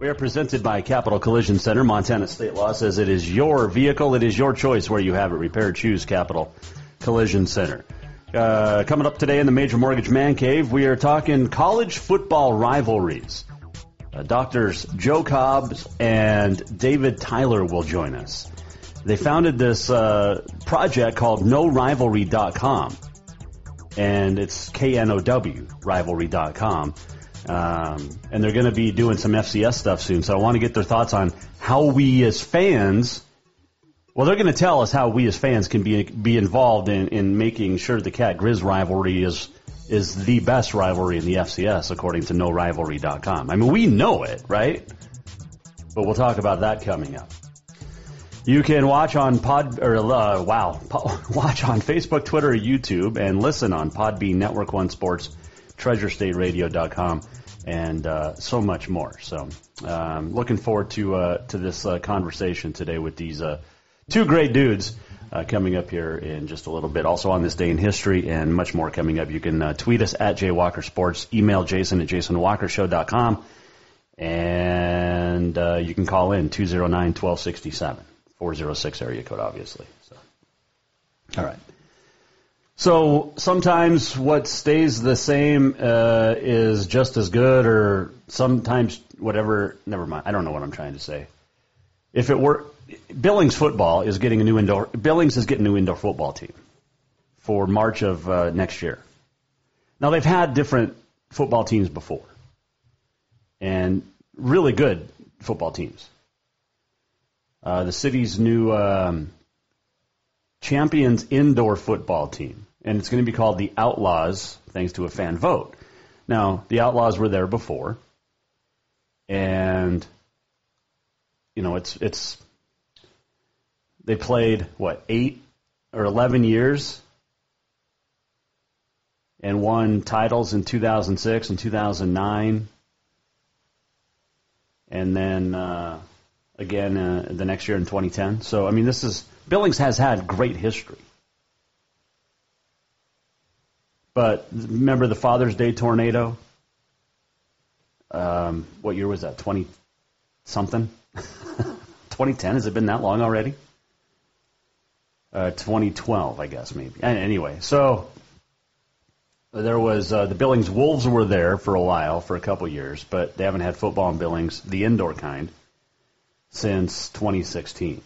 We are presented by Capital Collision Center. Montana State Law says it is your vehicle, it is your choice where you have it repaired. Choose Capital Collision Center. Uh, coming up today in the Major Mortgage Man Cave, we are talking college football rivalries. Uh, doctors Joe Cobbs and David Tyler will join us. They founded this uh, project called KnowRivalry.com, and it's K-N-O-W, rivalry.com. Um, and they're going to be doing some FCS stuff soon. So I want to get their thoughts on how we as fans, well, they're going to tell us how we as fans can be be involved in, in making sure the Cat Grizz rivalry is is the best rivalry in the FCS according to KnowRivalry.com. I mean, we know it, right? But we'll talk about that coming up. You can watch on Pod or uh, wow, po- watch on Facebook, Twitter, YouTube, and listen on Podbean Network One Sports, TreasureStateRadio.com, and uh, so much more. So, um, looking forward to uh, to this uh, conversation today with these uh, two great dudes. Uh, coming up here in just a little bit. Also on this day in history and much more coming up. You can uh, tweet us at jwalkersports, email jason at jasonwalkershow.com, and you can call in 209-1267, 406 area code, obviously. So, all right. So sometimes what stays the same uh, is just as good, or sometimes whatever. Never mind. I don't know what I'm trying to say. If it were Billings football is getting a new indoor. Billings is getting a new indoor football team for March of uh, next year. Now they've had different football teams before, and really good football teams. Uh, the city's new um, champions indoor football team, and it's going to be called the Outlaws, thanks to a fan vote. Now the Outlaws were there before, and you know it's it's they played what eight or eleven years and won titles in 2006 and 2009, and then uh, again uh, the next year in 2010. So I mean, this is Billings has had great history. But remember the Father's Day tornado? Um, what year was that? 20 something? 2010? Has it been that long already? Uh, 2012, I guess maybe. Anyway, so there was uh, the Billings Wolves were there for a while, for a couple years, but they haven't had football in Billings, the indoor kind, since 2016.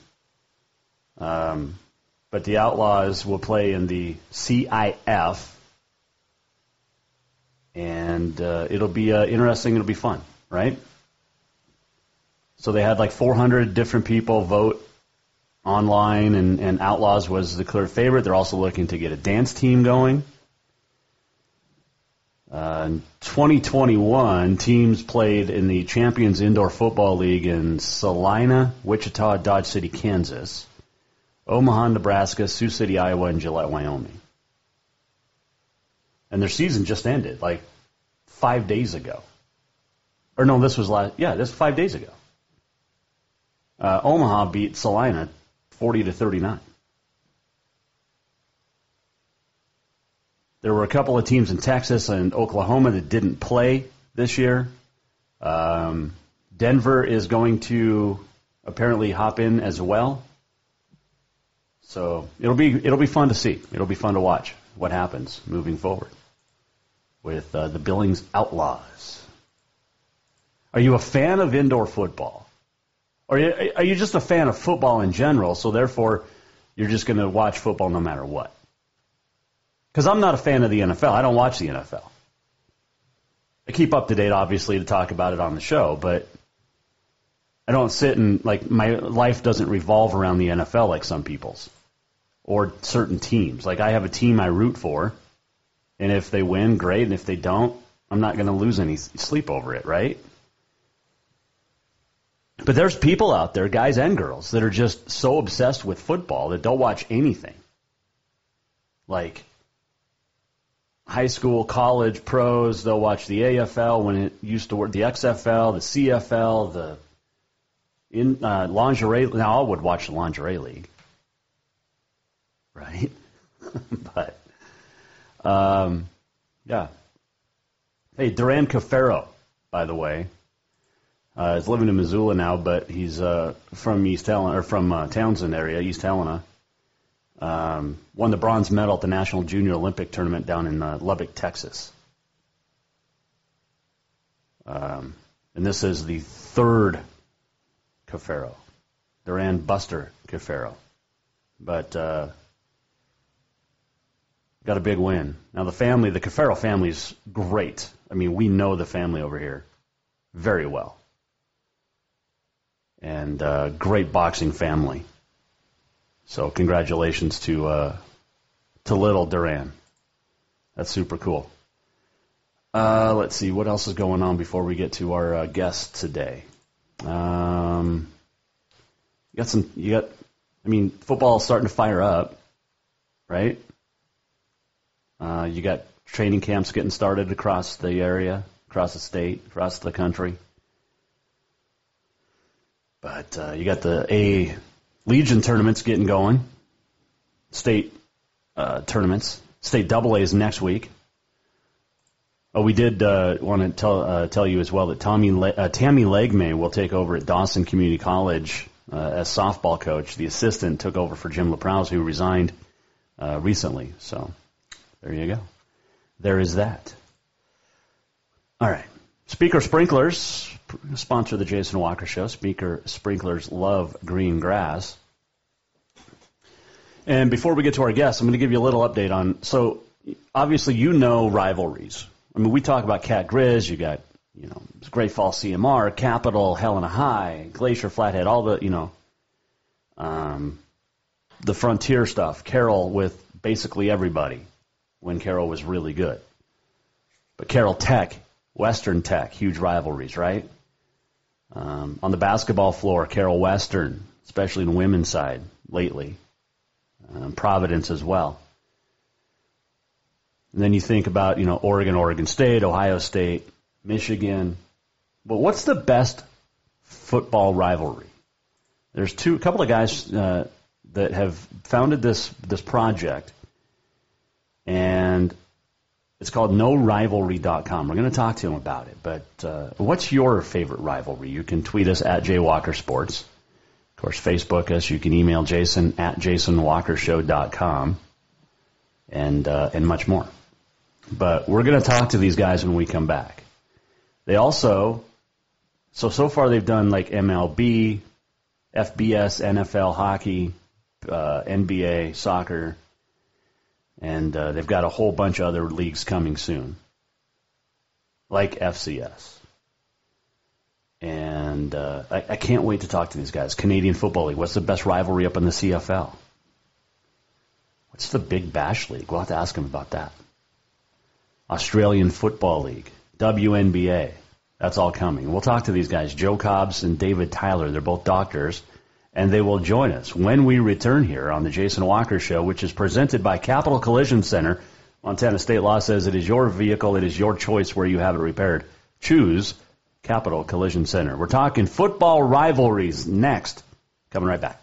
Um, but the Outlaws will play in the CIF, and uh, it'll be uh, interesting. It'll be fun, right? So they had like 400 different people vote online, and, and Outlaws was the clear favorite. They're also looking to get a dance team going. Uh, in 2021, teams played in the Champions Indoor Football League in Salina, Wichita, Dodge City, Kansas, Omaha, Nebraska, Sioux City, Iowa, and Gillette, Wyoming. And their season just ended like five days ago. Or no, this was last. Yeah, this was five days ago. Uh, Omaha beat Salina 40 to 39. There were a couple of teams in Texas and Oklahoma that didn't play this year. Um, Denver is going to apparently hop in as well. So it'll be it'll be fun to see. It'll be fun to watch what happens moving forward. With uh, the Billings Outlaws. Are you a fan of indoor football? Or are you just a fan of football in general, so therefore you're just going to watch football no matter what? Because I'm not a fan of the NFL. I don't watch the NFL. I keep up to date, obviously, to talk about it on the show, but I don't sit and, like, my life doesn't revolve around the NFL like some people's or certain teams. Like, I have a team I root for, and if they win, great, and if they don't, I'm not going to lose any sleep over it, right? But there's people out there, guys and girls, that are just so obsessed with football that don't watch anything. Like high school, college, pros, they'll watch the AFL when it used to work, the XFL, the CFL, the in uh, lingerie. Now I would watch the lingerie league, right? but um, yeah. Hey, Duran Cafaro, by the way, uh, is living in Missoula now, but he's uh, from East Helena or from uh, Townsend area, East Helena. Um, won the bronze medal at the National Junior Olympic Tournament down in uh, Lubbock, Texas. Um, and this is the third Cafaro, Duran Buster Cafaro. But uh, got a big win. Now the family, the Cafaro family is great. I mean, we know the family over here very well and uh, great boxing family. So congratulations to uh, to little Duran. That's super cool. Uh, let's see what else is going on before we get to our uh, guest today. Um, you got some. You got. I mean, football is starting to fire up, right? Uh, you got training camps getting started across the area, across the state, across the country. But uh, you got the A Legion tournaments getting going, state uh, tournaments. State Double A's next week. Oh, we did uh, want to tell uh, tell you as well that Tommy Le- uh, Tammy Legme will take over at Dawson Community College as softball coach. The assistant took over for Jim LaProuse, who resigned recently. So there you go. There is that. All right. Speaker sprinklers sponsor the Jason Walker Show. Speaker sprinklers love green grass. And before we get to our guests, I'm going to give you a little update on. So obviously, you know rivalries. I mean, we talk about Cat Grizz. You got you know Great Falls CMR, Capital, Helena High, Glacier Flathead, all the you know um, the frontier stuff. Carroll with basically everybody when Carroll was really good. But Carroll Tech, Western Tech, huge rivalries, right? Um, on the basketball floor, Carroll Western, especially in the women's side lately, um, Providence as well. And then you think about, you know, Oregon, Oregon State, Ohio State, Michigan. But what's the best football rivalry? There's two, a couple of guys uh, that have founded this this project, and it's called KnowRivalry.com. We're going to talk to him about it. But uh, what's your favorite rivalry? You can tweet us at JWalkerSports. Of course, Facebook us. You can email Jason at JasonWalkerShow.com, and uh, and much more. But we're going to talk to these guys when we come back. They also, so so far they've done like MLB, FBS, NFL hockey, uh, NBA soccer, and uh, they've got a whole bunch of other leagues coming soon, like FCS. And uh, I, I can't wait to talk to these guys. Canadian Football League. What's the best rivalry up in the CFL? What's the Big Bash League? We'll have to ask them about that. Australian Football League, WNBA. That's all coming. We'll talk to these guys, Joe Cobbs and David Tyler. They're both doctors, and they will join us when we return here on the Jason Walker Show, which is presented by Capital Collision Center. Montana state law says it is your vehicle, it is your choice where you have it repaired. Choose Capital Collision Center. We're talking football rivalries next. Coming right back.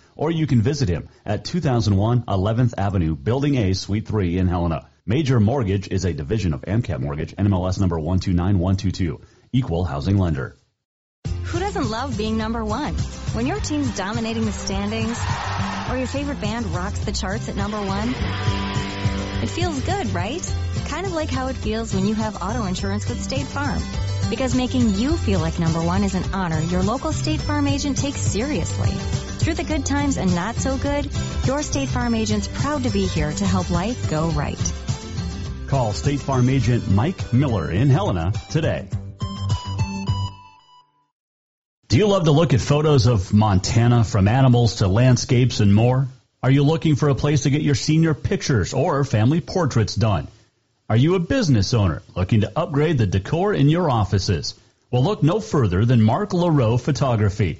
or you can visit him at 2001 11th Avenue, Building A, Suite 3 in Helena. Major Mortgage is a division of AMCAP Mortgage, NMLS number 129122, equal housing lender. Who doesn't love being number one? When your team's dominating the standings, or your favorite band rocks the charts at number one, it feels good, right? Kind of like how it feels when you have auto insurance with State Farm. Because making you feel like number one is an honor your local State Farm agent takes seriously. Through the good times and not so good, your State Farm agent's proud to be here to help life go right. Call State Farm agent Mike Miller in Helena today. Do you love to look at photos of Montana from animals to landscapes and more? Are you looking for a place to get your senior pictures or family portraits done? Are you a business owner looking to upgrade the decor in your offices? Well, look no further than Mark LaRoe Photography.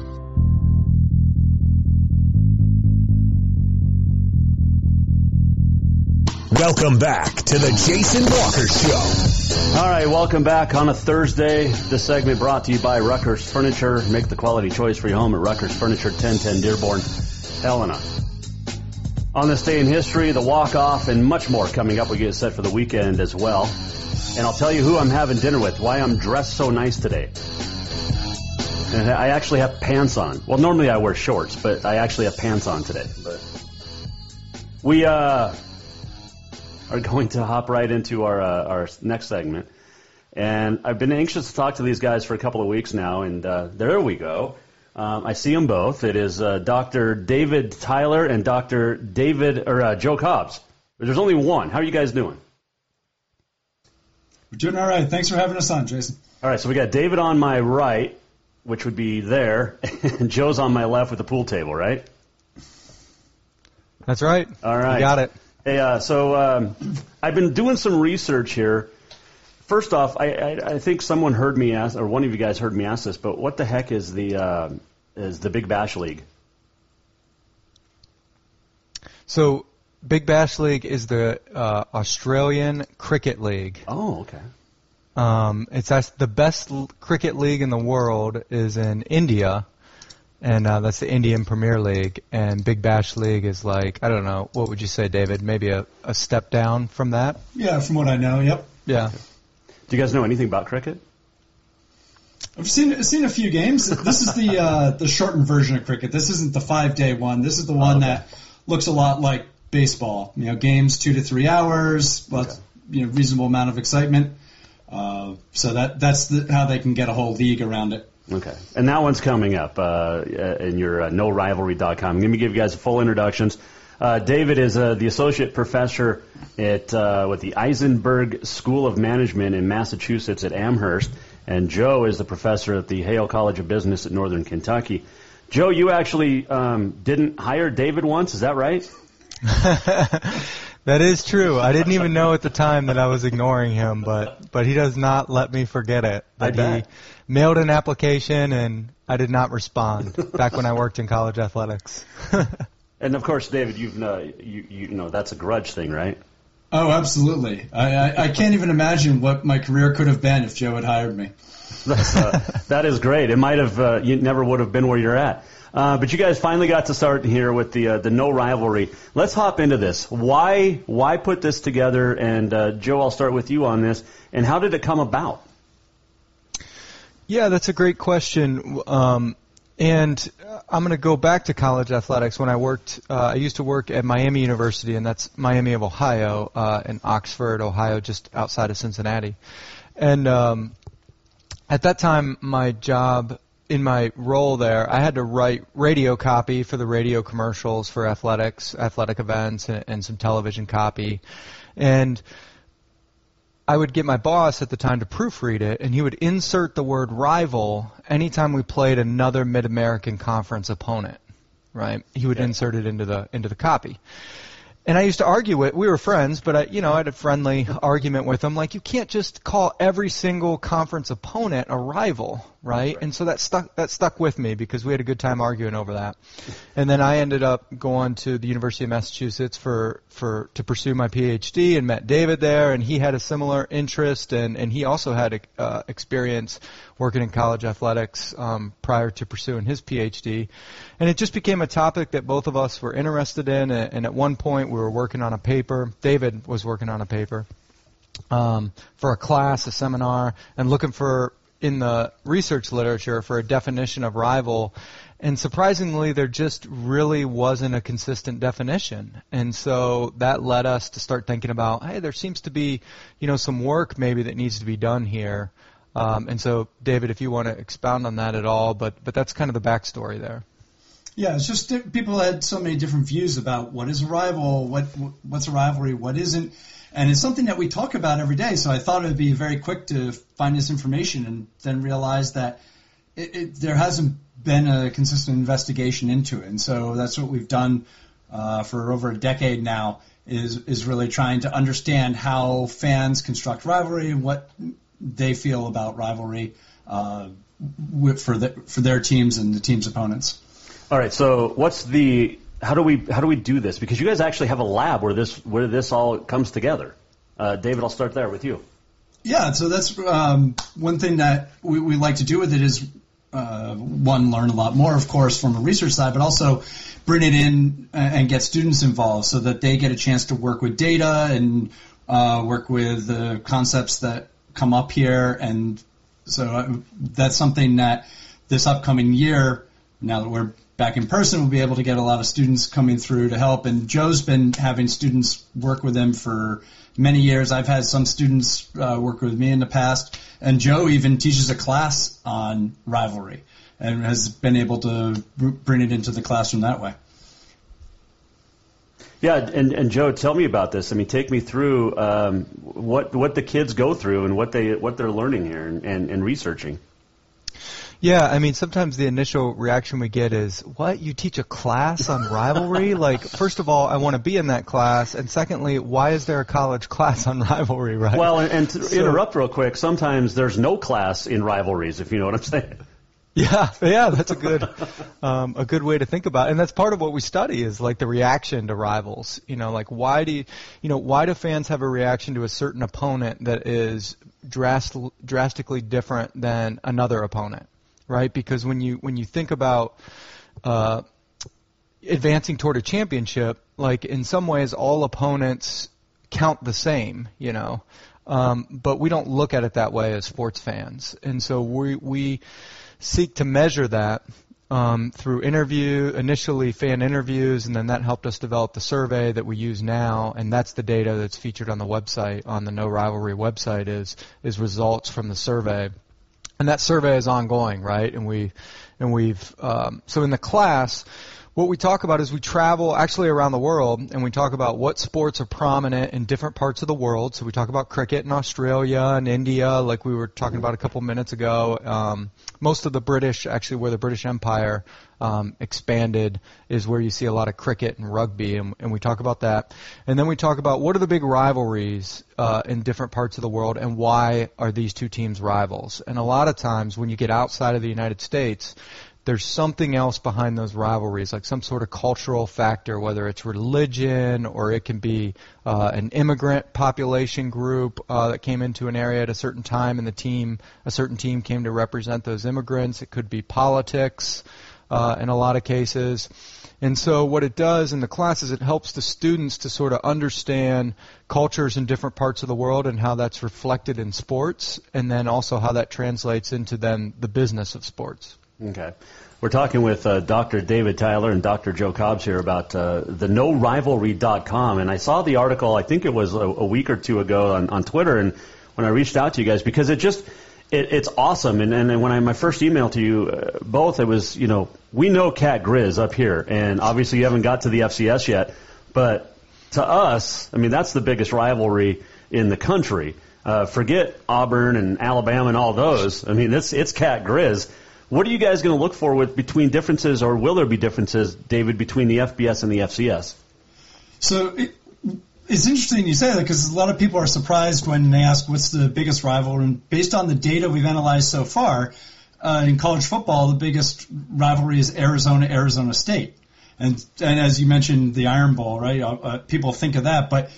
Welcome back to the Jason Walker Show. All right, welcome back on a Thursday. This segment brought to you by Ruckers Furniture. Make the quality choice for your home at Ruckers Furniture, 1010 Dearborn, Helena. On this day in history, the walk-off, and much more coming up. We get set for the weekend as well. And I'll tell you who I'm having dinner with, why I'm dressed so nice today. And I actually have pants on. Well, normally I wear shorts, but I actually have pants on today. But we, uh, are going to hop right into our uh, our next segment. And I've been anxious to talk to these guys for a couple of weeks now, and uh, there we go. Um, I see them both. It is uh, Dr. David Tyler and Dr. David or uh, Joe Cobbs. There's only one. How are you guys doing? We're doing all right. Thanks for having us on, Jason. All right, so we got David on my right, which would be there, and Joe's on my left with the pool table, right? That's right. All right. You got it. Hey, uh, so um, I've been doing some research here. First off, I, I, I, think someone heard me ask, or one of you guys heard me ask this, but what the heck is the uh, is the Big Bash League? So, Big Bash League is the uh, Australian Cricket League. Oh, okay. Um, it's the best l- cricket league in the world is in India, and uh, that's the Indian Premier League. And Big Bash League is like I don't know what would you say, David? Maybe a, a step down from that. Yeah, from what I know, yep. Yeah. Do you guys know anything about cricket? I've seen seen a few games. This is the uh, the shortened version of cricket. This isn't the five day one. This is the one oh, okay. that looks a lot like baseball. You know, games two to three hours, but okay. you know, reasonable amount of excitement. Uh, so that that's the, how they can get a whole league around it. Okay. And that one's coming up uh, in your uh, KnowRivalry.com. I'm going give you guys full introductions. Uh, David is uh, the associate professor at uh, with the Isenberg School of Management in Massachusetts at Amherst, and Joe is the professor at the Haile College of Business at Northern Kentucky. Joe, you actually um, didn't hire David once, is that right? that is true. I didn't even know at the time that I was ignoring him, but but he does not let me forget it. That he mailed an application and I did not respond back when I worked in college athletics. and of course, David, you've uh, you you know that's a grudge thing, right? Oh, absolutely. I, I, I can't even imagine what my career could have been if Joe had hired me. That's, uh, that is great. It might have uh, you never would have been where you're at. Uh, but you guys finally got to start here with the uh, the no rivalry. Let's hop into this. Why why put this together? And uh, Joe, I'll start with you on this. And how did it come about? Yeah, that's a great question. Um, and I'm going to go back to college athletics. When I worked, uh, I used to work at Miami University, and that's Miami of Ohio, uh, in Oxford, Ohio, just outside of Cincinnati. And um, at that time, my job in my role there, I had to write radio copy for the radio commercials for athletics, athletic events, and, and some television copy. And I would get my boss at the time to proofread it, and he would insert the word rival anytime we played another Mid American Conference opponent. Right? He would yeah. insert it into the into the copy. And I used to argue with. We were friends, but I, you know, I had a friendly argument with him. Like, you can't just call every single conference opponent a rival, right? And so that stuck that stuck with me because we had a good time arguing over that. And then I ended up going to the University of Massachusetts for for to pursue my PhD and met David there, and he had a similar interest, and and he also had uh, experience working in college athletics um, prior to pursuing his PhD. And it just became a topic that both of us were interested in. And at one point, we were working on a paper. David was working on a paper um, for a class, a seminar, and looking for in the research literature for a definition of rival. And surprisingly, there just really wasn't a consistent definition. And so that led us to start thinking about, hey, there seems to be, you know, some work maybe that needs to be done here. Um, and so, David, if you want to expound on that at all, but but that's kind of the backstory there. Yeah, it's just people had so many different views about what is a rival, what what's a rivalry, what isn't, and it's something that we talk about every day. So I thought it would be very quick to find this information and then realize that it, it, there hasn't been a consistent investigation into it. And so that's what we've done uh, for over a decade now is is really trying to understand how fans construct rivalry and what they feel about rivalry uh, for the, for their teams and the team's opponents. All right. So what's the how do we how do we do this? Because you guys actually have a lab where this where this all comes together. Uh, David, I'll start there with you. Yeah, so that's um, one thing that we, we like to do with it is uh, one learn a lot more, of course, from a research side, but also bring it in and get students involved so that they get a chance to work with data and uh, work with the concepts that come up here, and so uh, that's something that this upcoming year, now that we're back in person, we'll be able to get a lot of students coming through to help. And Joe's been having students work with him for many years. I've had some students uh, work with me in the past, and Joe even teaches a class on rivalry and has been able to bring it into the classroom that way. Yeah, and, and Joe, tell me about this. I mean, take me through um, what what the kids go through and what they what they're learning here and, and, and researching. Yeah, I mean, sometimes the initial reaction we get is, "What? You teach a class on rivalry? like, first of all, I want to be in that class, and secondly, why is there a college class on rivalry?" Right? Well, and, and to so, interrupt real quick, sometimes there's no class in rivalries, if you know what I'm saying. Yeah, yeah, that's a good, um, a good way to think about, it. and that's part of what we study is like the reaction to rivals. You know, like why do you, you know, why do fans have a reaction to a certain opponent that is drast- drastically different than another opponent, right? Because when you when you think about uh, advancing toward a championship, like in some ways all opponents count the same, you know, um, but we don't look at it that way as sports fans, and so we we seek to measure that um, through interview, initially fan interviews, and then that helped us develop the survey that we use now, and that's the data that's featured on the website, on the Know Rivalry website, is is results from the survey, and that survey is ongoing, right? And we and we've um, so in the class what we talk about is we travel actually around the world and we talk about what sports are prominent in different parts of the world. So we talk about cricket in Australia and India, like we were talking about a couple minutes ago. Um, most of the British, actually, where the British Empire um, expanded, is where you see a lot of cricket and rugby, and, and we talk about that. And then we talk about what are the big rivalries uh, in different parts of the world and why are these two teams rivals. And a lot of times when you get outside of the United States, there's something else behind those rivalries, like some sort of cultural factor, whether it's religion or it can be uh, an immigrant population group uh, that came into an area at a certain time, and the team, a certain team, came to represent those immigrants. It could be politics, uh, in a lot of cases. And so what it does in the class is it helps the students to sort of understand cultures in different parts of the world and how that's reflected in sports, and then also how that translates into then the business of sports. Okay. We're talking with uh, Dr. David Tyler and Dr. Joe Cobbs here about uh, the KnowRivalry.com. And I saw the article, I think it was a, a week or two ago on, on Twitter, and when I reached out to you guys, because it just, it, it's awesome. And, and when I, my first email to you uh, both, it was, you know, we know Cat Grizz up here, and obviously you haven't got to the FCS yet, but to us, I mean, that's the biggest rivalry in the country. Uh, forget Auburn and Alabama and all those. I mean, it's it's Cat Grizz. What are you guys going to look for with between differences, or will there be differences, David, between the FBS and the FCS? So it, it's interesting you say that because a lot of people are surprised when they ask what's the biggest rival. And based on the data we've analyzed so far, uh, in college football, the biggest rivalry is Arizona Arizona State. And, and as you mentioned, the Iron Bowl, right? Uh, uh people think of that, but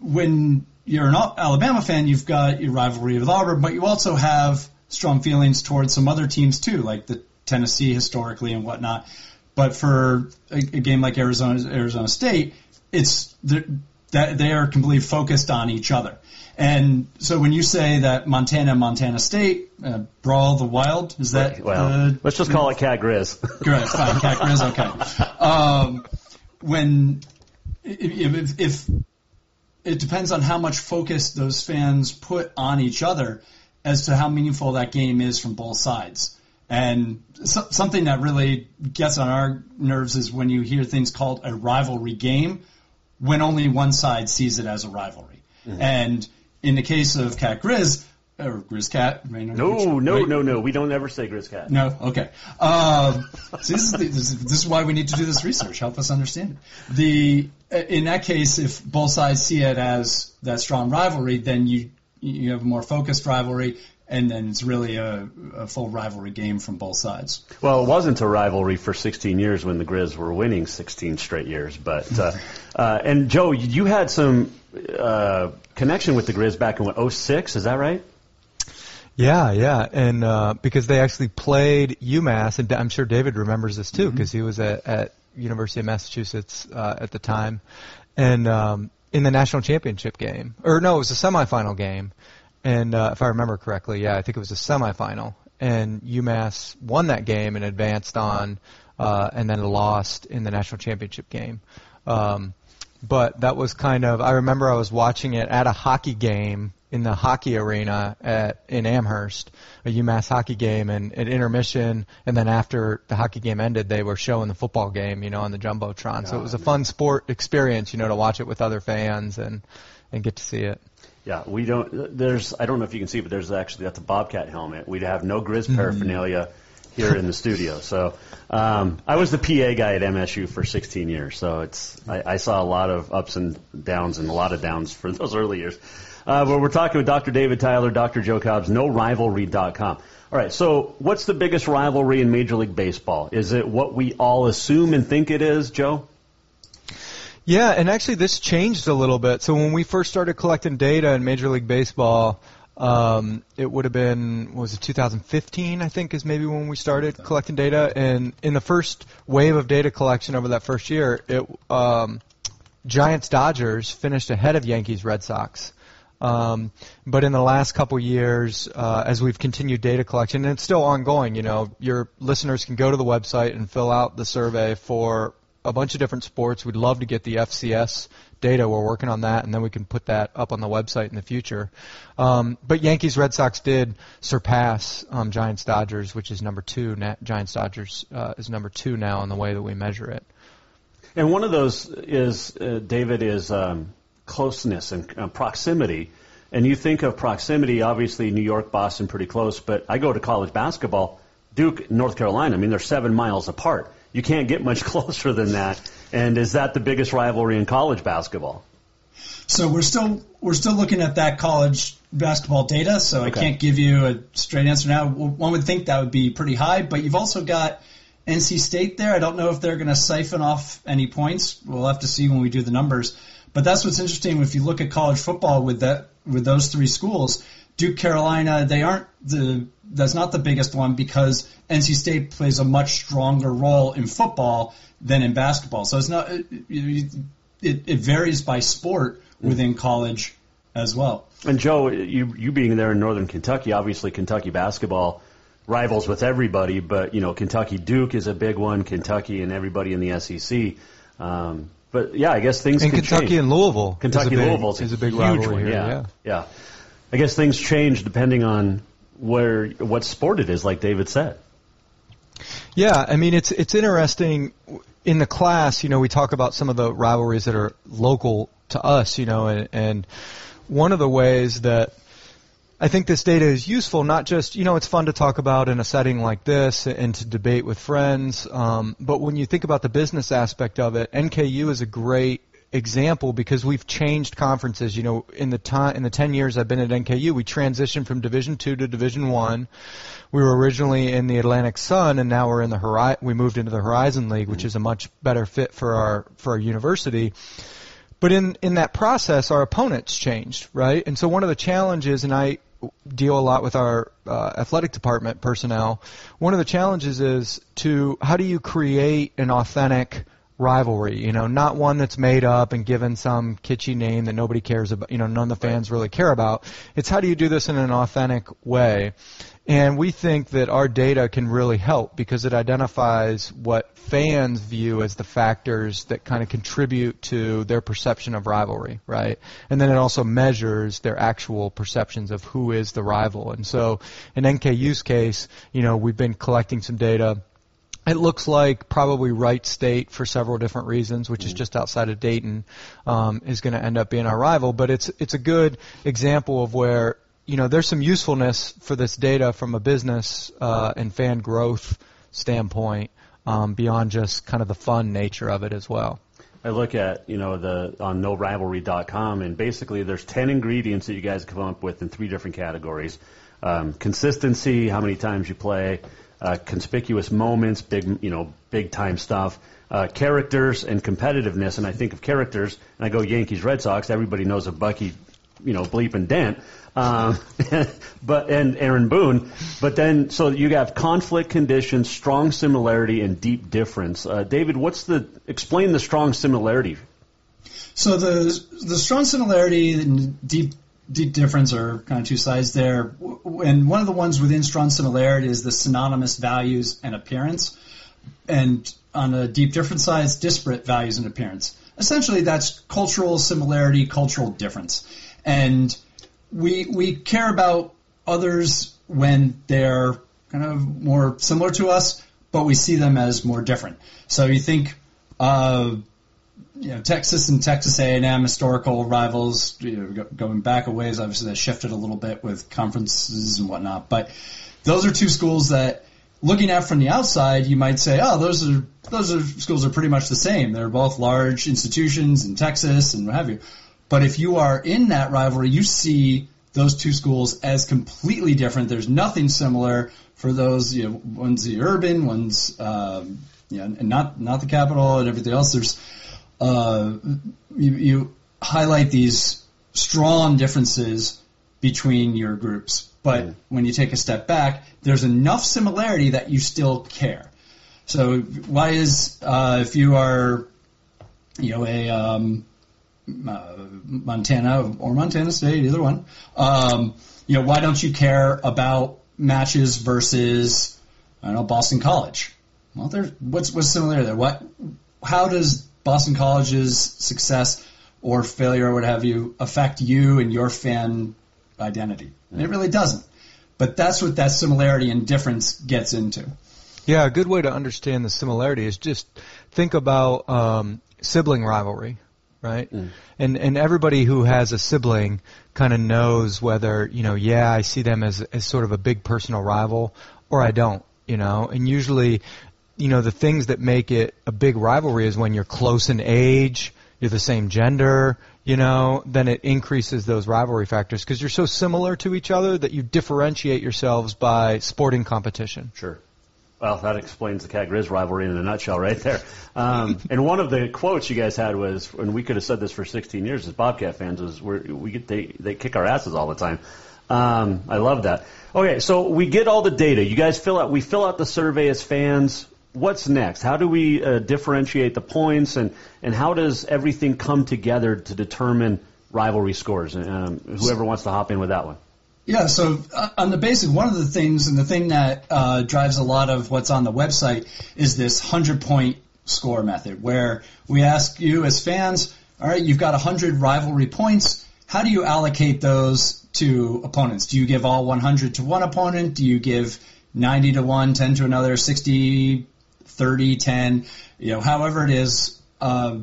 when you're an Alabama fan, you've got your rivalry with Auburn, but you also have strong feelings towards some other teams too, like the Tennessee historically and whatnot. But for a, a game like Arizona Arizona State, it's that they are completely focused on each other. And so when you say that Montana Montana State uh, brawl the wild, is that well? The, let's just call it Cat Grizz. Great, fine, Cat Grizz. Okay. Um, when if, if it depends on how much focus those fans put on each other as to how meaningful that game is from both sides. And so, something that really gets on our nerves is when you hear things called a rivalry game, when only one side sees it as a rivalry. Mm-hmm. And in the case of Cat Grizz, or Grizz Cat, no, no, right? no, no, we don't ever say Grizz Cat. No, okay. Um, so this is, the, this, this is why we need to do this research. Help us understand it. The in that case, if both sides see it as that strong rivalry, then you you have a more focused rivalry, and then it's really a, a, full rivalry game from both sides. Well, it wasn't a rivalry for 16 years when the Grizz were winning 16 straight years, but uh, uh, and Joe, you had some uh, connection with the Grizz back in what 06, is that right? Yeah, yeah, and uh, because they actually played UMass, and I'm sure David remembers this too because mm-hmm. he was at, at University of Massachusetts uh, at the time, and um, in the national championship game, or no, it was a semifinal game, and uh, if I remember correctly, yeah, I think it was a semifinal, and UMass won that game and advanced on, uh, and then lost in the national championship game. Um, but that was kind of I remember I was watching it at a hockey game in the hockey arena at in Amherst, a UMass hockey game, and at intermission, and then after the hockey game ended, they were showing the football game, you know, on the jumbotron. So it was a fun sport experience, you know, to watch it with other fans and and get to see it. Yeah, we don't. There's I don't know if you can see, but there's actually that's a Bobcat helmet. We'd have no Grizz mm-hmm. paraphernalia. Here in the studio. So um, I was the PA guy at MSU for 16 years. So it's I, I, saw a lot of ups and downs and a lot of downs for those early years. Uh, but we're talking with Dr. David Tyler, Dr. Joe Cobbs, KnowRivalry.com. All right, so what's the biggest rivalry in Major League Baseball? Is it what we all assume and think it is, Joe? Yeah, and actually this changed a little bit. So when we first started collecting data in Major League Baseball, um, it would have been was it 2015 I think is maybe when we started collecting data. And in the first wave of data collection over that first year, it um, Giants Dodgers finished ahead of Yankees Red Sox. Um, but in the last couple years, uh, as we've continued data collection, and it's still ongoing, you know, your listeners can go to the website and fill out the survey for a bunch of different sports. We'd love to get the FCS data. We're working on that, and then we can put that up on the website in the future. Um, but Yankees Red Sox did surpass um, Giants Dodgers, which is number two. Na- Giants Dodgers uh, is number two now in the way that we measure it. And one of those is uh, David is um, closeness and uh, proximity. And you think of proximity, obviously New York, Boston, pretty close. But I go to college basketball, Duke, North Carolina. I mean, they're seven miles apart. You can't get much closer than that. And is that the biggest rivalry in college basketball? So we're still we're still looking at that college basketball data. So okay. I can't give you a straight answer now. One would think that would be pretty high, but you've also got NC State there. I don't know if they're going to siphon off any points. We'll have to see when we do the numbers. But that's what's interesting. If you look at college football with that with those three schools, Duke, Carolina, they aren't the that's not the biggest one because NC State plays a much stronger role in football than in basketball. So it's not it, it, it varies by sport within college as well. And Joe, you you being there in Northern Kentucky, obviously Kentucky basketball rivals with everybody, but you know Kentucky Duke is a big one. Kentucky and everybody in the SEC. Um, but yeah, I guess things and can Kentucky change. and Louisville. Kentucky is Louisville is a big huge rivalry one. here. Yeah, yeah, yeah. I guess things change depending on where what sport it is, like David said. Yeah, I mean it's it's interesting in the class. You know, we talk about some of the rivalries that are local to us. You know, and, and one of the ways that I think this data is useful, not just, you know, it's fun to talk about in a setting like this and to debate with friends, um, but when you think about the business aspect of it, NKU is a great example because we've changed conferences. You know, in the time in the 10 years I've been at NKU, we transitioned from Division 2 to Division 1. We were originally in the Atlantic Sun and now we're in the Hori- we moved into the Horizon League, which is a much better fit for our for our university. But in in that process, our opponents changed, right? And so one of the challenges, and I deal a lot with our uh, athletic department personnel. One of the challenges is to how do you create an authentic rivalry? You know, not one that's made up and given some kitschy name that nobody cares about. You know, none of the fans really care about. It's how do you do this in an authentic way? And we think that our data can really help because it identifies what fans view as the factors that kind of contribute to their perception of rivalry, right? And then it also measures their actual perceptions of who is the rival. And so in NKU's case, you know, we've been collecting some data it looks like probably Wright State for several different reasons, which is just outside of Dayton, um, is going to end up being our rival. But it's it's a good example of where you know, there's some usefulness for this data from a business uh, and fan growth standpoint um, beyond just kind of the fun nature of it as well. I look at you know the on KnowRivalry.com and basically there's ten ingredients that you guys come up with in three different categories: um, consistency, how many times you play, uh, conspicuous moments, big you know big time stuff, uh, characters, and competitiveness. And I think of characters, and I go Yankees, Red Sox. Everybody knows a Bucky, you know, bleep and dent. Um, but and Aaron Boone, but then so you have conflict conditions, strong similarity, and deep difference. Uh, David, what's the explain the strong similarity? So the the strong similarity and deep difference are kind of two sides there. And one of the ones within strong similarity is the synonymous values and appearance, and on a deep difference side, it's disparate values and appearance. Essentially, that's cultural similarity, cultural difference, and we we care about others when they're kind of more similar to us, but we see them as more different. So you think, uh, you know, Texas and Texas A&M historical rivals, you know, going back a ways. Obviously, that shifted a little bit with conferences and whatnot, but those are two schools that, looking at from the outside, you might say, oh, those are those are schools are pretty much the same. They're both large institutions in Texas and what have you. But if you are in that rivalry, you see those two schools as completely different. There's nothing similar for those. You know, one's the urban, one's um, you know, and not not the capital and everything else. There's uh, you, you highlight these strong differences between your groups, but mm. when you take a step back, there's enough similarity that you still care. So why is uh, if you are you know a um, uh, Montana or Montana State, either one. Um, you know, why don't you care about matches versus I don't know Boston College? Well, there's what's what's similar there. What how does Boston College's success or failure or what have you affect you and your fan identity? And it really doesn't. But that's what that similarity and difference gets into. Yeah, a good way to understand the similarity is just think about um, sibling rivalry, right? Mm. And and everybody who has a sibling kind of knows whether you know, yeah, I see them as as sort of a big personal rival, or I don't, you know. And usually, you know, the things that make it a big rivalry is when you're close in age, you're the same gender, you know, then it increases those rivalry factors because you're so similar to each other that you differentiate yourselves by sporting competition. Sure. Well, that explains the Cat Grizz rivalry in a nutshell, right there. Um, and one of the quotes you guys had was, and we could have said this for 16 years as Bobcat fans, was we're, we get they they kick our asses all the time. Um, I love that. Okay, so we get all the data. You guys fill out. We fill out the survey as fans. What's next? How do we uh, differentiate the points, and and how does everything come together to determine rivalry scores? Um, whoever wants to hop in with that one. Yeah, so uh, on the basic, one of the things and the thing that uh, drives a lot of what's on the website is this 100 point score method where we ask you as fans, all right, you've got 100 rivalry points. How do you allocate those to opponents? Do you give all 100 to one opponent? Do you give 90 to one, 10 to another, 60, 30, 10, you know, however it is, uh,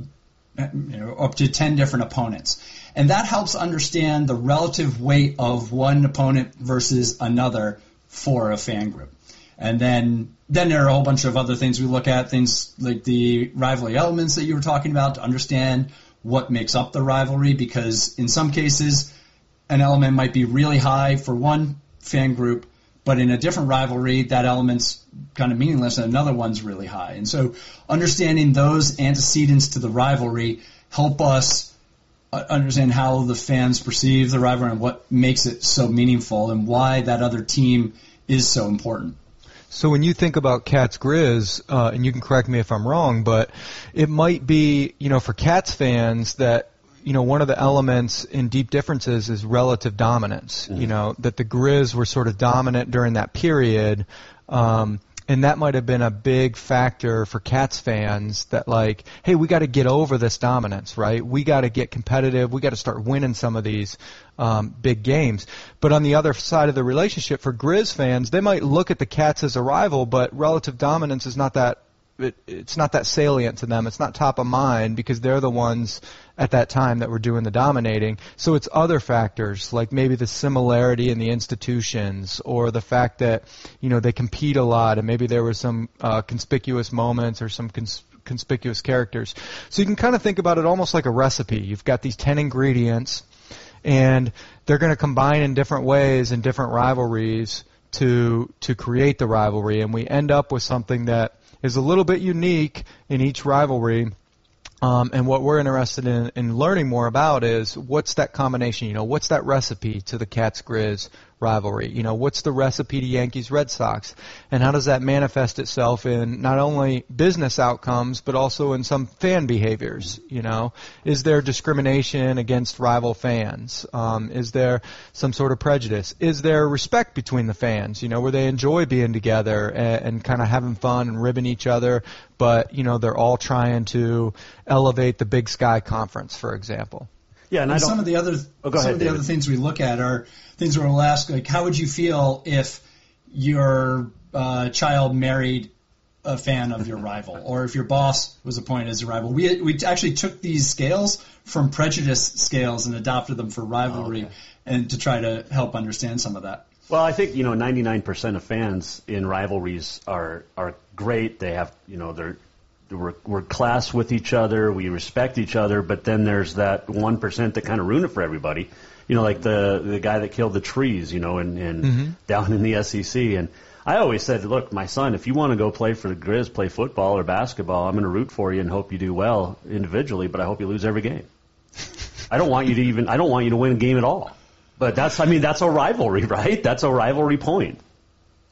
you know, up to 10 different opponents and that helps understand the relative weight of one opponent versus another for a fan group. And then then there are a whole bunch of other things we look at, things like the rivalry elements that you were talking about to understand what makes up the rivalry because in some cases an element might be really high for one fan group, but in a different rivalry that element's kind of meaningless and another one's really high. And so understanding those antecedents to the rivalry help us understand how the fans perceive the rivalry and what makes it so meaningful and why that other team is so important. So when you think about Cats Grizz, uh, and you can correct me if I'm wrong, but it might be, you know, for Cats fans that you know, one of the elements in deep differences is relative dominance. Mm-hmm. You know, that the Grizz were sort of dominant during that period, um, and that might have been a big factor for Cats fans that like, hey, we got to get over this dominance, right? We got to get competitive. We got to start winning some of these um, big games. But on the other side of the relationship, for Grizz fans, they might look at the Cats as a rival, but relative dominance is not that it, it's not that salient to them. It's not top of mind because they're the ones at that time that were doing the dominating. So it's other factors like maybe the similarity in the institutions or the fact that you know they compete a lot and maybe there were some uh, conspicuous moments or some cons- conspicuous characters. So you can kind of think about it almost like a recipe. You've got these ten ingredients and they're going to combine in different ways in different rivalries to to create the rivalry and we end up with something that is a little bit unique in each rivalry. Um, and what we're interested in, in learning more about is what's that combination? You know, what's that recipe to the Cats Grizz rivalry? You know, what's the recipe to Yankees Red Sox? And how does that manifest itself in not only business outcomes, but also in some fan behaviors? You know, is there discrimination against rival fans? Um, is there some sort of prejudice? Is there respect between the fans? You know, where they enjoy being together and, and kind of having fun and ribbing each other, but, you know, they're all trying to elevate the Big Sky Conference, for example. Yeah, and, and some of the other oh, some ahead, of the David. other things we look at are things where we'll ask like, how would you feel if your uh, child married a fan of your rival, or if your boss was appointed as a rival? We we actually took these scales from prejudice scales and adopted them for rivalry, oh, okay. and to try to help understand some of that. Well, I think you know 99% of fans in rivalries are are great. They have you know they're we're, we're class with each other, we respect each other, but then there's that one percent that kind of ruin it for everybody. You know, like the the guy that killed the trees, you know, and, and mm-hmm. down in the SEC. And I always said, look, my son, if you want to go play for the Grizz, play football or basketball, I'm going to root for you and hope you do well individually, but I hope you lose every game. I don't want you to even I don't want you to win a game at all. But that's I mean that's a rivalry, right? That's a rivalry point.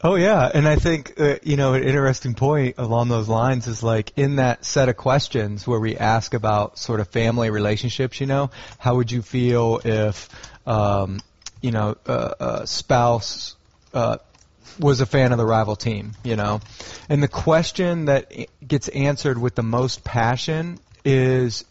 Oh yeah, and I think uh, you know an interesting point along those lines is like in that set of questions where we ask about sort of family relationships. You know, how would you feel if um, you know a, a spouse uh, was a fan of the rival team, you know. And the question that gets answered with the most passion is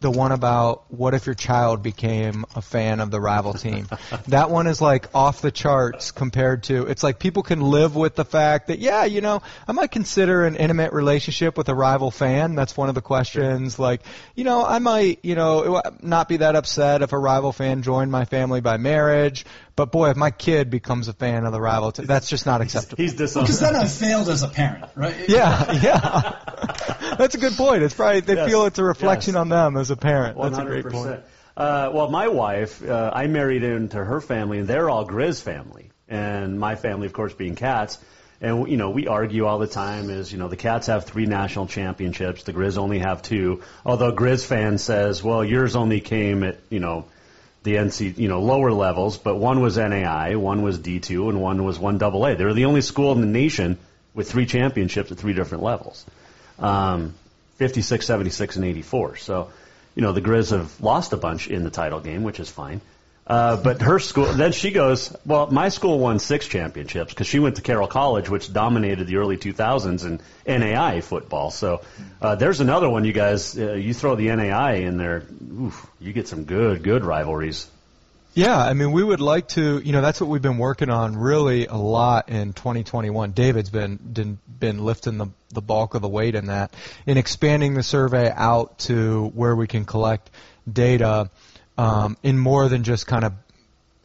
the one about what if your child became a fan of the rival team. that one is like off the charts compared to it's like people can live with the fact that yeah, you know, I might consider an intimate relationship with a rival fan. That's one of the questions. Like, you know, I might, you know, not be that upset if a rival fan joined my family by marriage. But boy, if my kid becomes a fan of the rival team, that's just not acceptable. He's Because then I've failed as a parent, right? Yeah, yeah. That's a good point. It's probably they Yes, feel it's a reflection yes. on them as a parent. One That's a great point. Uh, well, my wife, uh, I married into her family, and they're all Grizz family, and my family, of course, being Cats. And you know, we argue all the time. Is you know, the Cats have three national championships, the Grizz only have two. Although Grizz fan says, well, yours only came at you know the NC, you know, lower levels, but one was NAI, one was D2, and one was one AA. They were the only school in the nation with three championships at three different levels. Um, 56, 76, and 84. So, you know, the Grizz have lost a bunch in the title game, which is fine. Uh, but her school, then she goes, well, my school won six championships because she went to Carroll College, which dominated the early 2000s in NAI football. So uh, there's another one, you guys. Uh, you throw the NAI in there, oof, you get some good, good rivalries. Yeah, I mean, we would like to, you know, that's what we've been working on really a lot in 2021. David's been been, lifting the the bulk of the weight in that, in expanding the survey out to where we can collect data um, in more than just kind of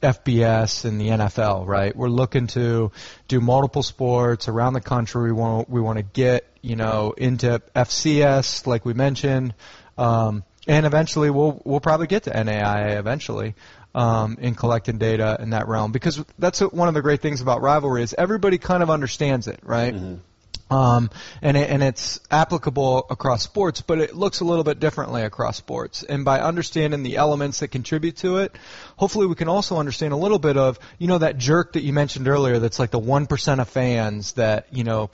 FBS and the NFL, right? We're looking to do multiple sports around the country. We want we want to get you know into FCS, like we mentioned, um, and eventually we'll we'll probably get to NAIA eventually um, in collecting data in that realm because that's one of the great things about rivalry is everybody kind of understands it, right? Um, and it, and it's applicable across sports, but it looks a little bit differently across sports. And by understanding the elements that contribute to it, hopefully we can also understand a little bit of you know that jerk that you mentioned earlier. That's like the one percent of fans that you know,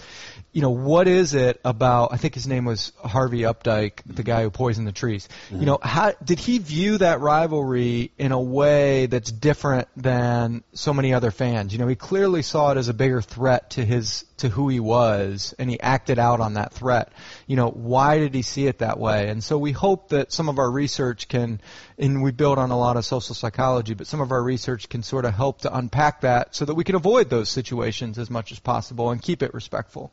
you know what is it about? I think his name was Harvey Updike, the guy who poisoned the trees. You mm-hmm. know, how did he view that rivalry in a way that's different than so many other fans? You know, he clearly saw it as a bigger threat to his to who he was, and he acted out on that threat. You know, why did he see it that way? And so we hope that some of our research can, and we build on a lot of social psychology, but some of our research can sort of help to unpack that so that we can avoid those situations as much as possible and keep it respectful.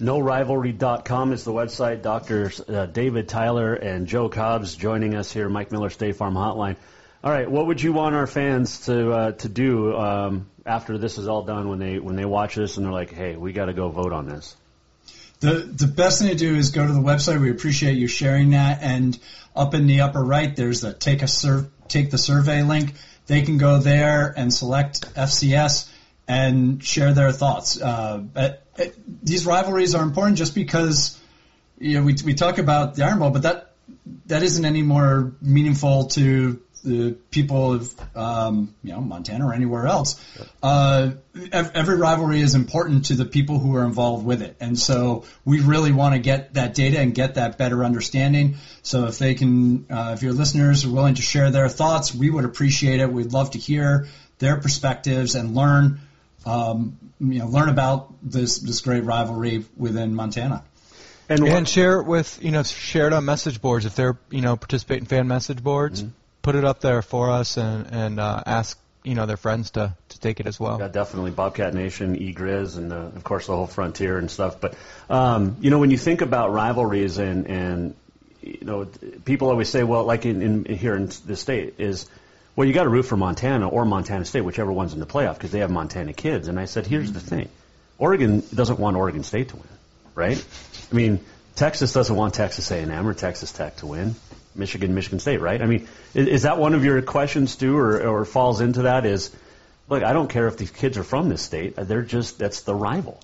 KnowRivalry.com is the website. Doctors uh, David Tyler and Joe Cobbs joining us here, Mike Miller State Farm Hotline. All right, what would you want our fans to uh, to do um, after this is all done when they when they watch this and they're like, hey, we got to go vote on this? The the best thing to do is go to the website. We appreciate you sharing that. And up in the upper right, there's the take a sur- take the survey link. They can go there and select FCS and share their thoughts. Uh, but, uh, these rivalries are important just because you know we we talk about the Iron Bowl, but that that isn't any more meaningful to the people of um, you know Montana or anywhere else. Uh, every rivalry is important to the people who are involved with it, and so we really want to get that data and get that better understanding. So if they can, uh, if your listeners are willing to share their thoughts, we would appreciate it. We'd love to hear their perspectives and learn. Um, you know, learn about this this great rivalry within Montana. And, and share it with you know share it on message boards if they're you know participate in fan message boards. Put it up there for us and and uh, ask you know their friends to to take it as well. Yeah, definitely Bobcat Nation, eGriz, and uh, of course the whole frontier and stuff. But um, you know, when you think about rivalries and and you know, people always say, well, like in, in here in the state is. Well, you got to root for Montana or Montana State, whichever one's in the playoff, because they have Montana kids. And I said, here's the thing: Oregon doesn't want Oregon State to win, right? I mean, Texas doesn't want Texas A&M or Texas Tech to win. Michigan, Michigan State, right? I mean, is, is that one of your questions, Stu, or, or falls into that? Is look, I don't care if these kids are from this state; they're just that's the rival.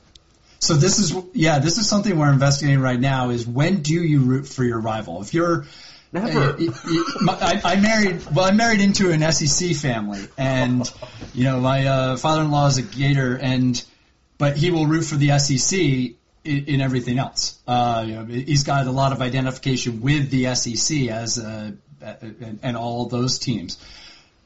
So this is yeah, this is something we're investigating right now. Is when do you root for your rival? If you're Never. I, I married well. I married into an SEC family, and you know my uh, father-in-law is a Gator, and but he will root for the SEC in, in everything else. Uh, you know, he's got a lot of identification with the SEC as uh, and, and all those teams.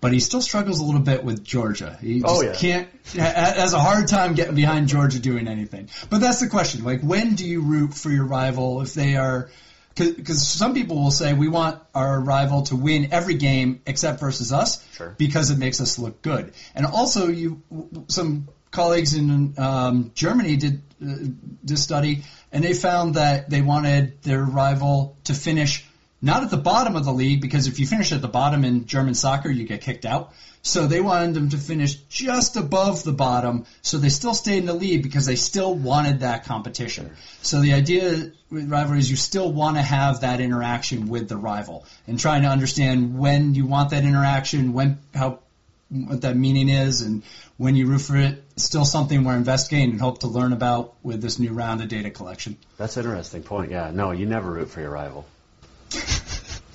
but he still struggles a little bit with Georgia. He just Oh, yeah. can't has a hard time getting behind Georgia doing anything. But that's the question: like, when do you root for your rival if they are? Because some people will say we want our rival to win every game except versus us, Sure. because it makes us look good. And also, you some colleagues in um, Germany did Uh, this study, and they found that they wanted their rival to finish not at the bottom of the league because if you finish at the bottom in German soccer, you get kicked out. So they wanted them to finish just above the bottom, so they still stayed in the lead because they still wanted that competition. So the idea with rivalry is you still want to have that interaction with the rival and trying to understand when you want that interaction, when how what that meaning is, and when you root for it. Still something we're investigating and hope to learn about with this new round of data collection. That's an interesting point. Yeah, no, you never root for your rival.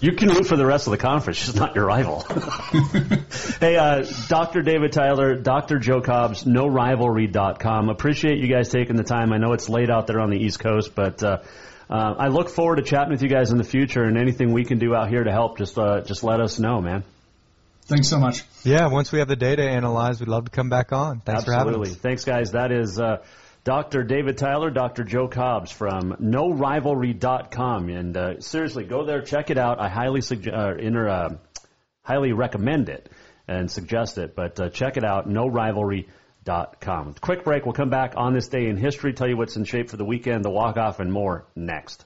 You can root for the rest of the conference, just not your rival. hey, uh, Dr. David Tyler, Dr. Joe Cobbs, KnowRivalry.com. Appreciate you guys taking the time. I know it's late out there on the East Coast, but uh, uh, I look forward to chatting with you guys in the future. And anything we can do out here to help, just uh, just let us know, man. Thanks so much. Yeah, once we have the data analyzed, we'd love to come back on. Thanks for having us. Absolutely. Thanks, guys. That is uh, Dr. David Tyler, Dr. Joe Cobbs from KnowRivalry.com. And uh, seriously, go there, check it out. I highly suggest, uh, inter, uh, highly recommend it and suggest it. But uh, check it out, KnowRivalry.com. Quick break. We'll come back on this day in history, tell you what's in shape for the weekend, the walk off, and more next.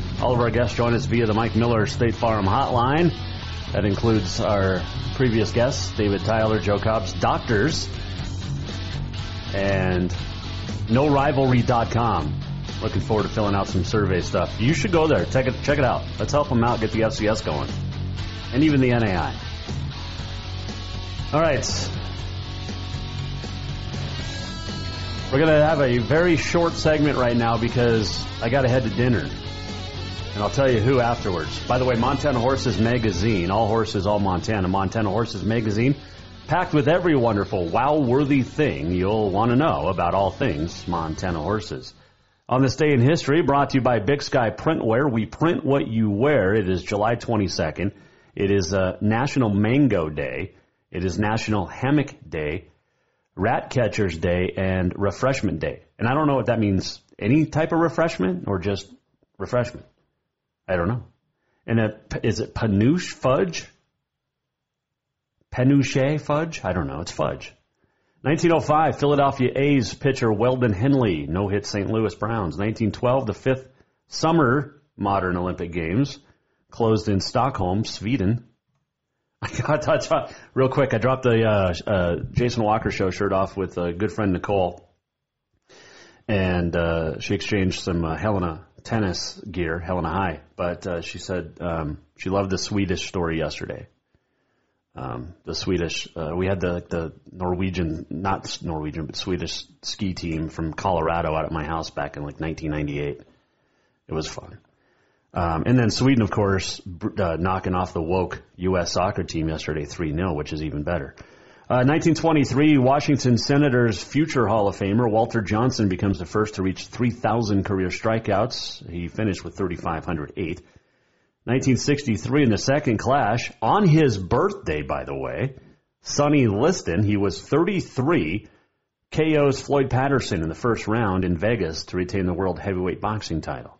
All of our guests join us via the Mike Miller State Farm Hotline. That includes our previous guests, David Tyler, Joe Cobbs, doctors, and KnowRivalry.com. Looking forward to filling out some survey stuff. You should go there. Check it, check it out. Let's help them out, get the FCS going, and even the NAI. All right. We're going to have a very short segment right now because I got to head to dinner. And I'll tell you who afterwards. By the way, Montana Horses Magazine, all horses, all Montana. Montana Horses Magazine, packed with every wonderful, wow-worthy thing you'll want to know about all things Montana horses. On this day in history, brought to you by Big Sky Printwear, we print what you wear. It is July 22nd. It is uh, National Mango Day. It is National Hammock Day, Rat Catchers Day, and Refreshment Day. And I don't know what that means. Any type of refreshment or just refreshment? I don't know. And is it panouche fudge? Penuche fudge? I don't know. It's fudge. 1905, Philadelphia A's pitcher Weldon Henley no hit St. Louis Browns. 1912, the fifth summer modern Olympic Games closed in Stockholm, Sweden. I got I dropped- real quick. I dropped the uh, uh, Jason Walker show shirt off with a good friend Nicole, and uh, she exchanged some uh, Helena tennis gear, Helena High, but uh, she said um, she loved the Swedish story yesterday. Um, the Swedish, uh, we had the the Norwegian, not Norwegian, but Swedish ski team from Colorado out at my house back in like 1998. It was fun. Um, and then Sweden, of course, uh, knocking off the woke U.S. soccer team yesterday 3 0, which is even better. Uh, 1923, Washington Senators future Hall of Famer Walter Johnson becomes the first to reach 3,000 career strikeouts. He finished with 3,508. 1963, in the second clash, on his birthday, by the way, Sonny Liston, he was 33, KO's Floyd Patterson in the first round in Vegas to retain the World Heavyweight Boxing title.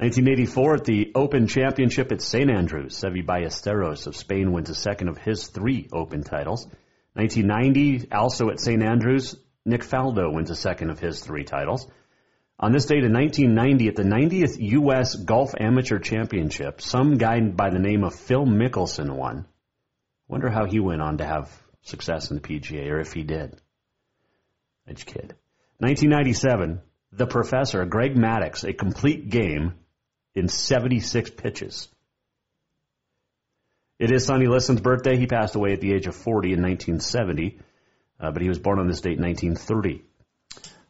1984 at the Open Championship at St. Andrews, Seve Ballesteros of Spain wins a second of his three Open titles. 1990, also at St. Andrews, Nick Faldo wins a second of his three titles. On this date in 1990, at the 90th U.S. Golf Amateur Championship, some guy by the name of Phil Mickelson won. Wonder how he went on to have success in the PGA, or if he did. Edge kid. 1997, The Professor, Greg Maddux, a complete game in 76 pitches. It is Sonny Liston's birthday. He passed away at the age of 40 in 1970, uh, but he was born on this date in 1930.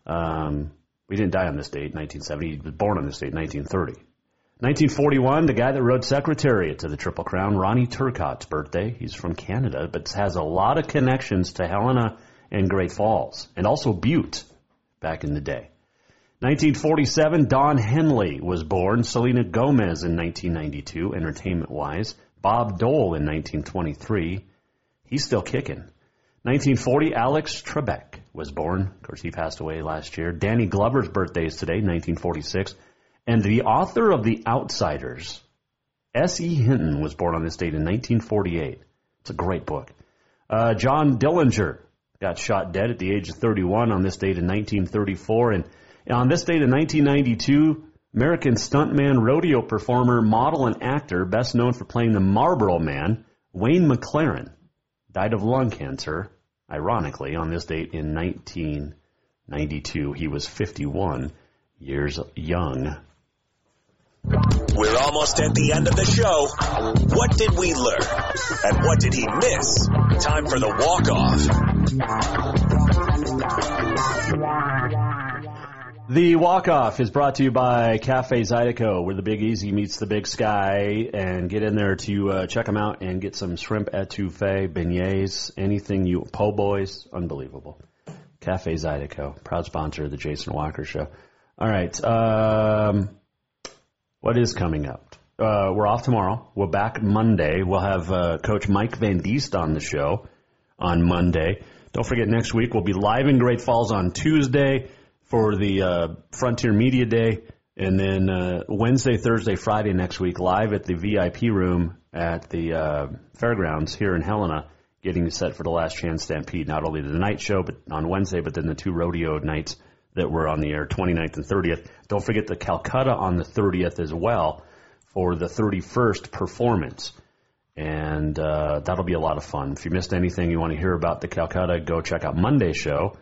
Um, he didn't die on this date, 1970. He was born on this date, 1930. 1941, the guy that rode Secretariat to the Triple Crown, Ronnie Turcotte's birthday. He's from Canada, but has a lot of connections to Helena and Great Falls, and also Butte back in the day. 1947, Don Henley was born. Selena Gomez in 1992, entertainment wise. Bob Dole in 1923. He's still kicking. 1940, Alex Trebek was born. Of course, he passed away last year. Danny Glover's birthday is today, 1946. And the author of The Outsiders, S.E. Hinton, was born on this date in 1948. It's a great book. Uh, John Dillinger got shot dead at the age of 31 on this date in 1934. And on this date in 1992, American stuntman, rodeo performer, model, and actor, best known for playing the Marlboro Man, Wayne McLaren, died of lung cancer, ironically, on this date in 1992. He was 51 years young. We're almost at the end of the show. What did we learn? And what did he miss? Time for the walk-off. The walk-off is brought to you by Cafe Zydeco, where the Big Easy meets the Big Sky. And get in there to uh, check them out and get some shrimp etouffee, beignets, anything you, po' boys, unbelievable. Cafe Zydeco, proud sponsor of the Jason Walker Show. All right, um, what is coming up? Uh, we're off tomorrow. We're back Monday. We'll have uh, Coach Mike Van Diest on the show on Monday. Don't forget, next week we'll be live in Great Falls on Tuesday for the uh, Frontier Media Day, and then uh, Wednesday, Thursday, Friday next week live at the VIP room at the uh, fairgrounds here in Helena, getting set for the Last Chance Stampede. Not only the night show, but on Wednesday, but then the two rodeo nights that were on the air, 29th and 30th. Don't forget the Calcutta on the 30th as well for the 31st performance. And uh, that'll be a lot of fun. If you missed anything you want to hear about the Calcutta, go check out Monday's show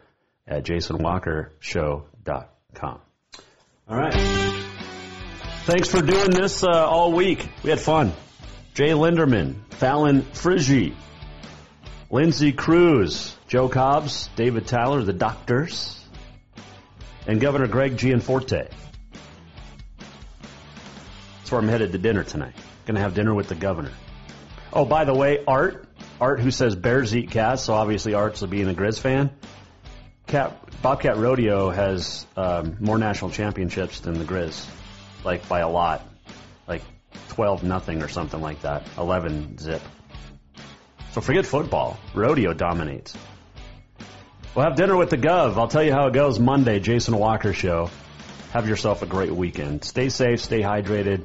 at jasonwalkershow.com. All right. Thanks for doing this uh, all week. We had fun. Jay Linderman, Fallon Frigi, Lindsay Cruz, Joe Cobbs, David Tyler, the doctors, and Governor Greg Gianforte. That's where I'm headed to dinner tonight. To have dinner with the governor. Oh, by the way, Art, Art who says bears eat cats, so obviously Art's being a Grizz fan. Cat, Bobcat Rodeo has um, more national championships than the Grizz, like by a lot, like 12 nothing or something like that, 11 zip. So forget football. Rodeo dominates. We'll have dinner with the Gov. I'll tell you how it goes Monday, Jason Walker Show. Have yourself a great weekend. Stay safe, stay hydrated.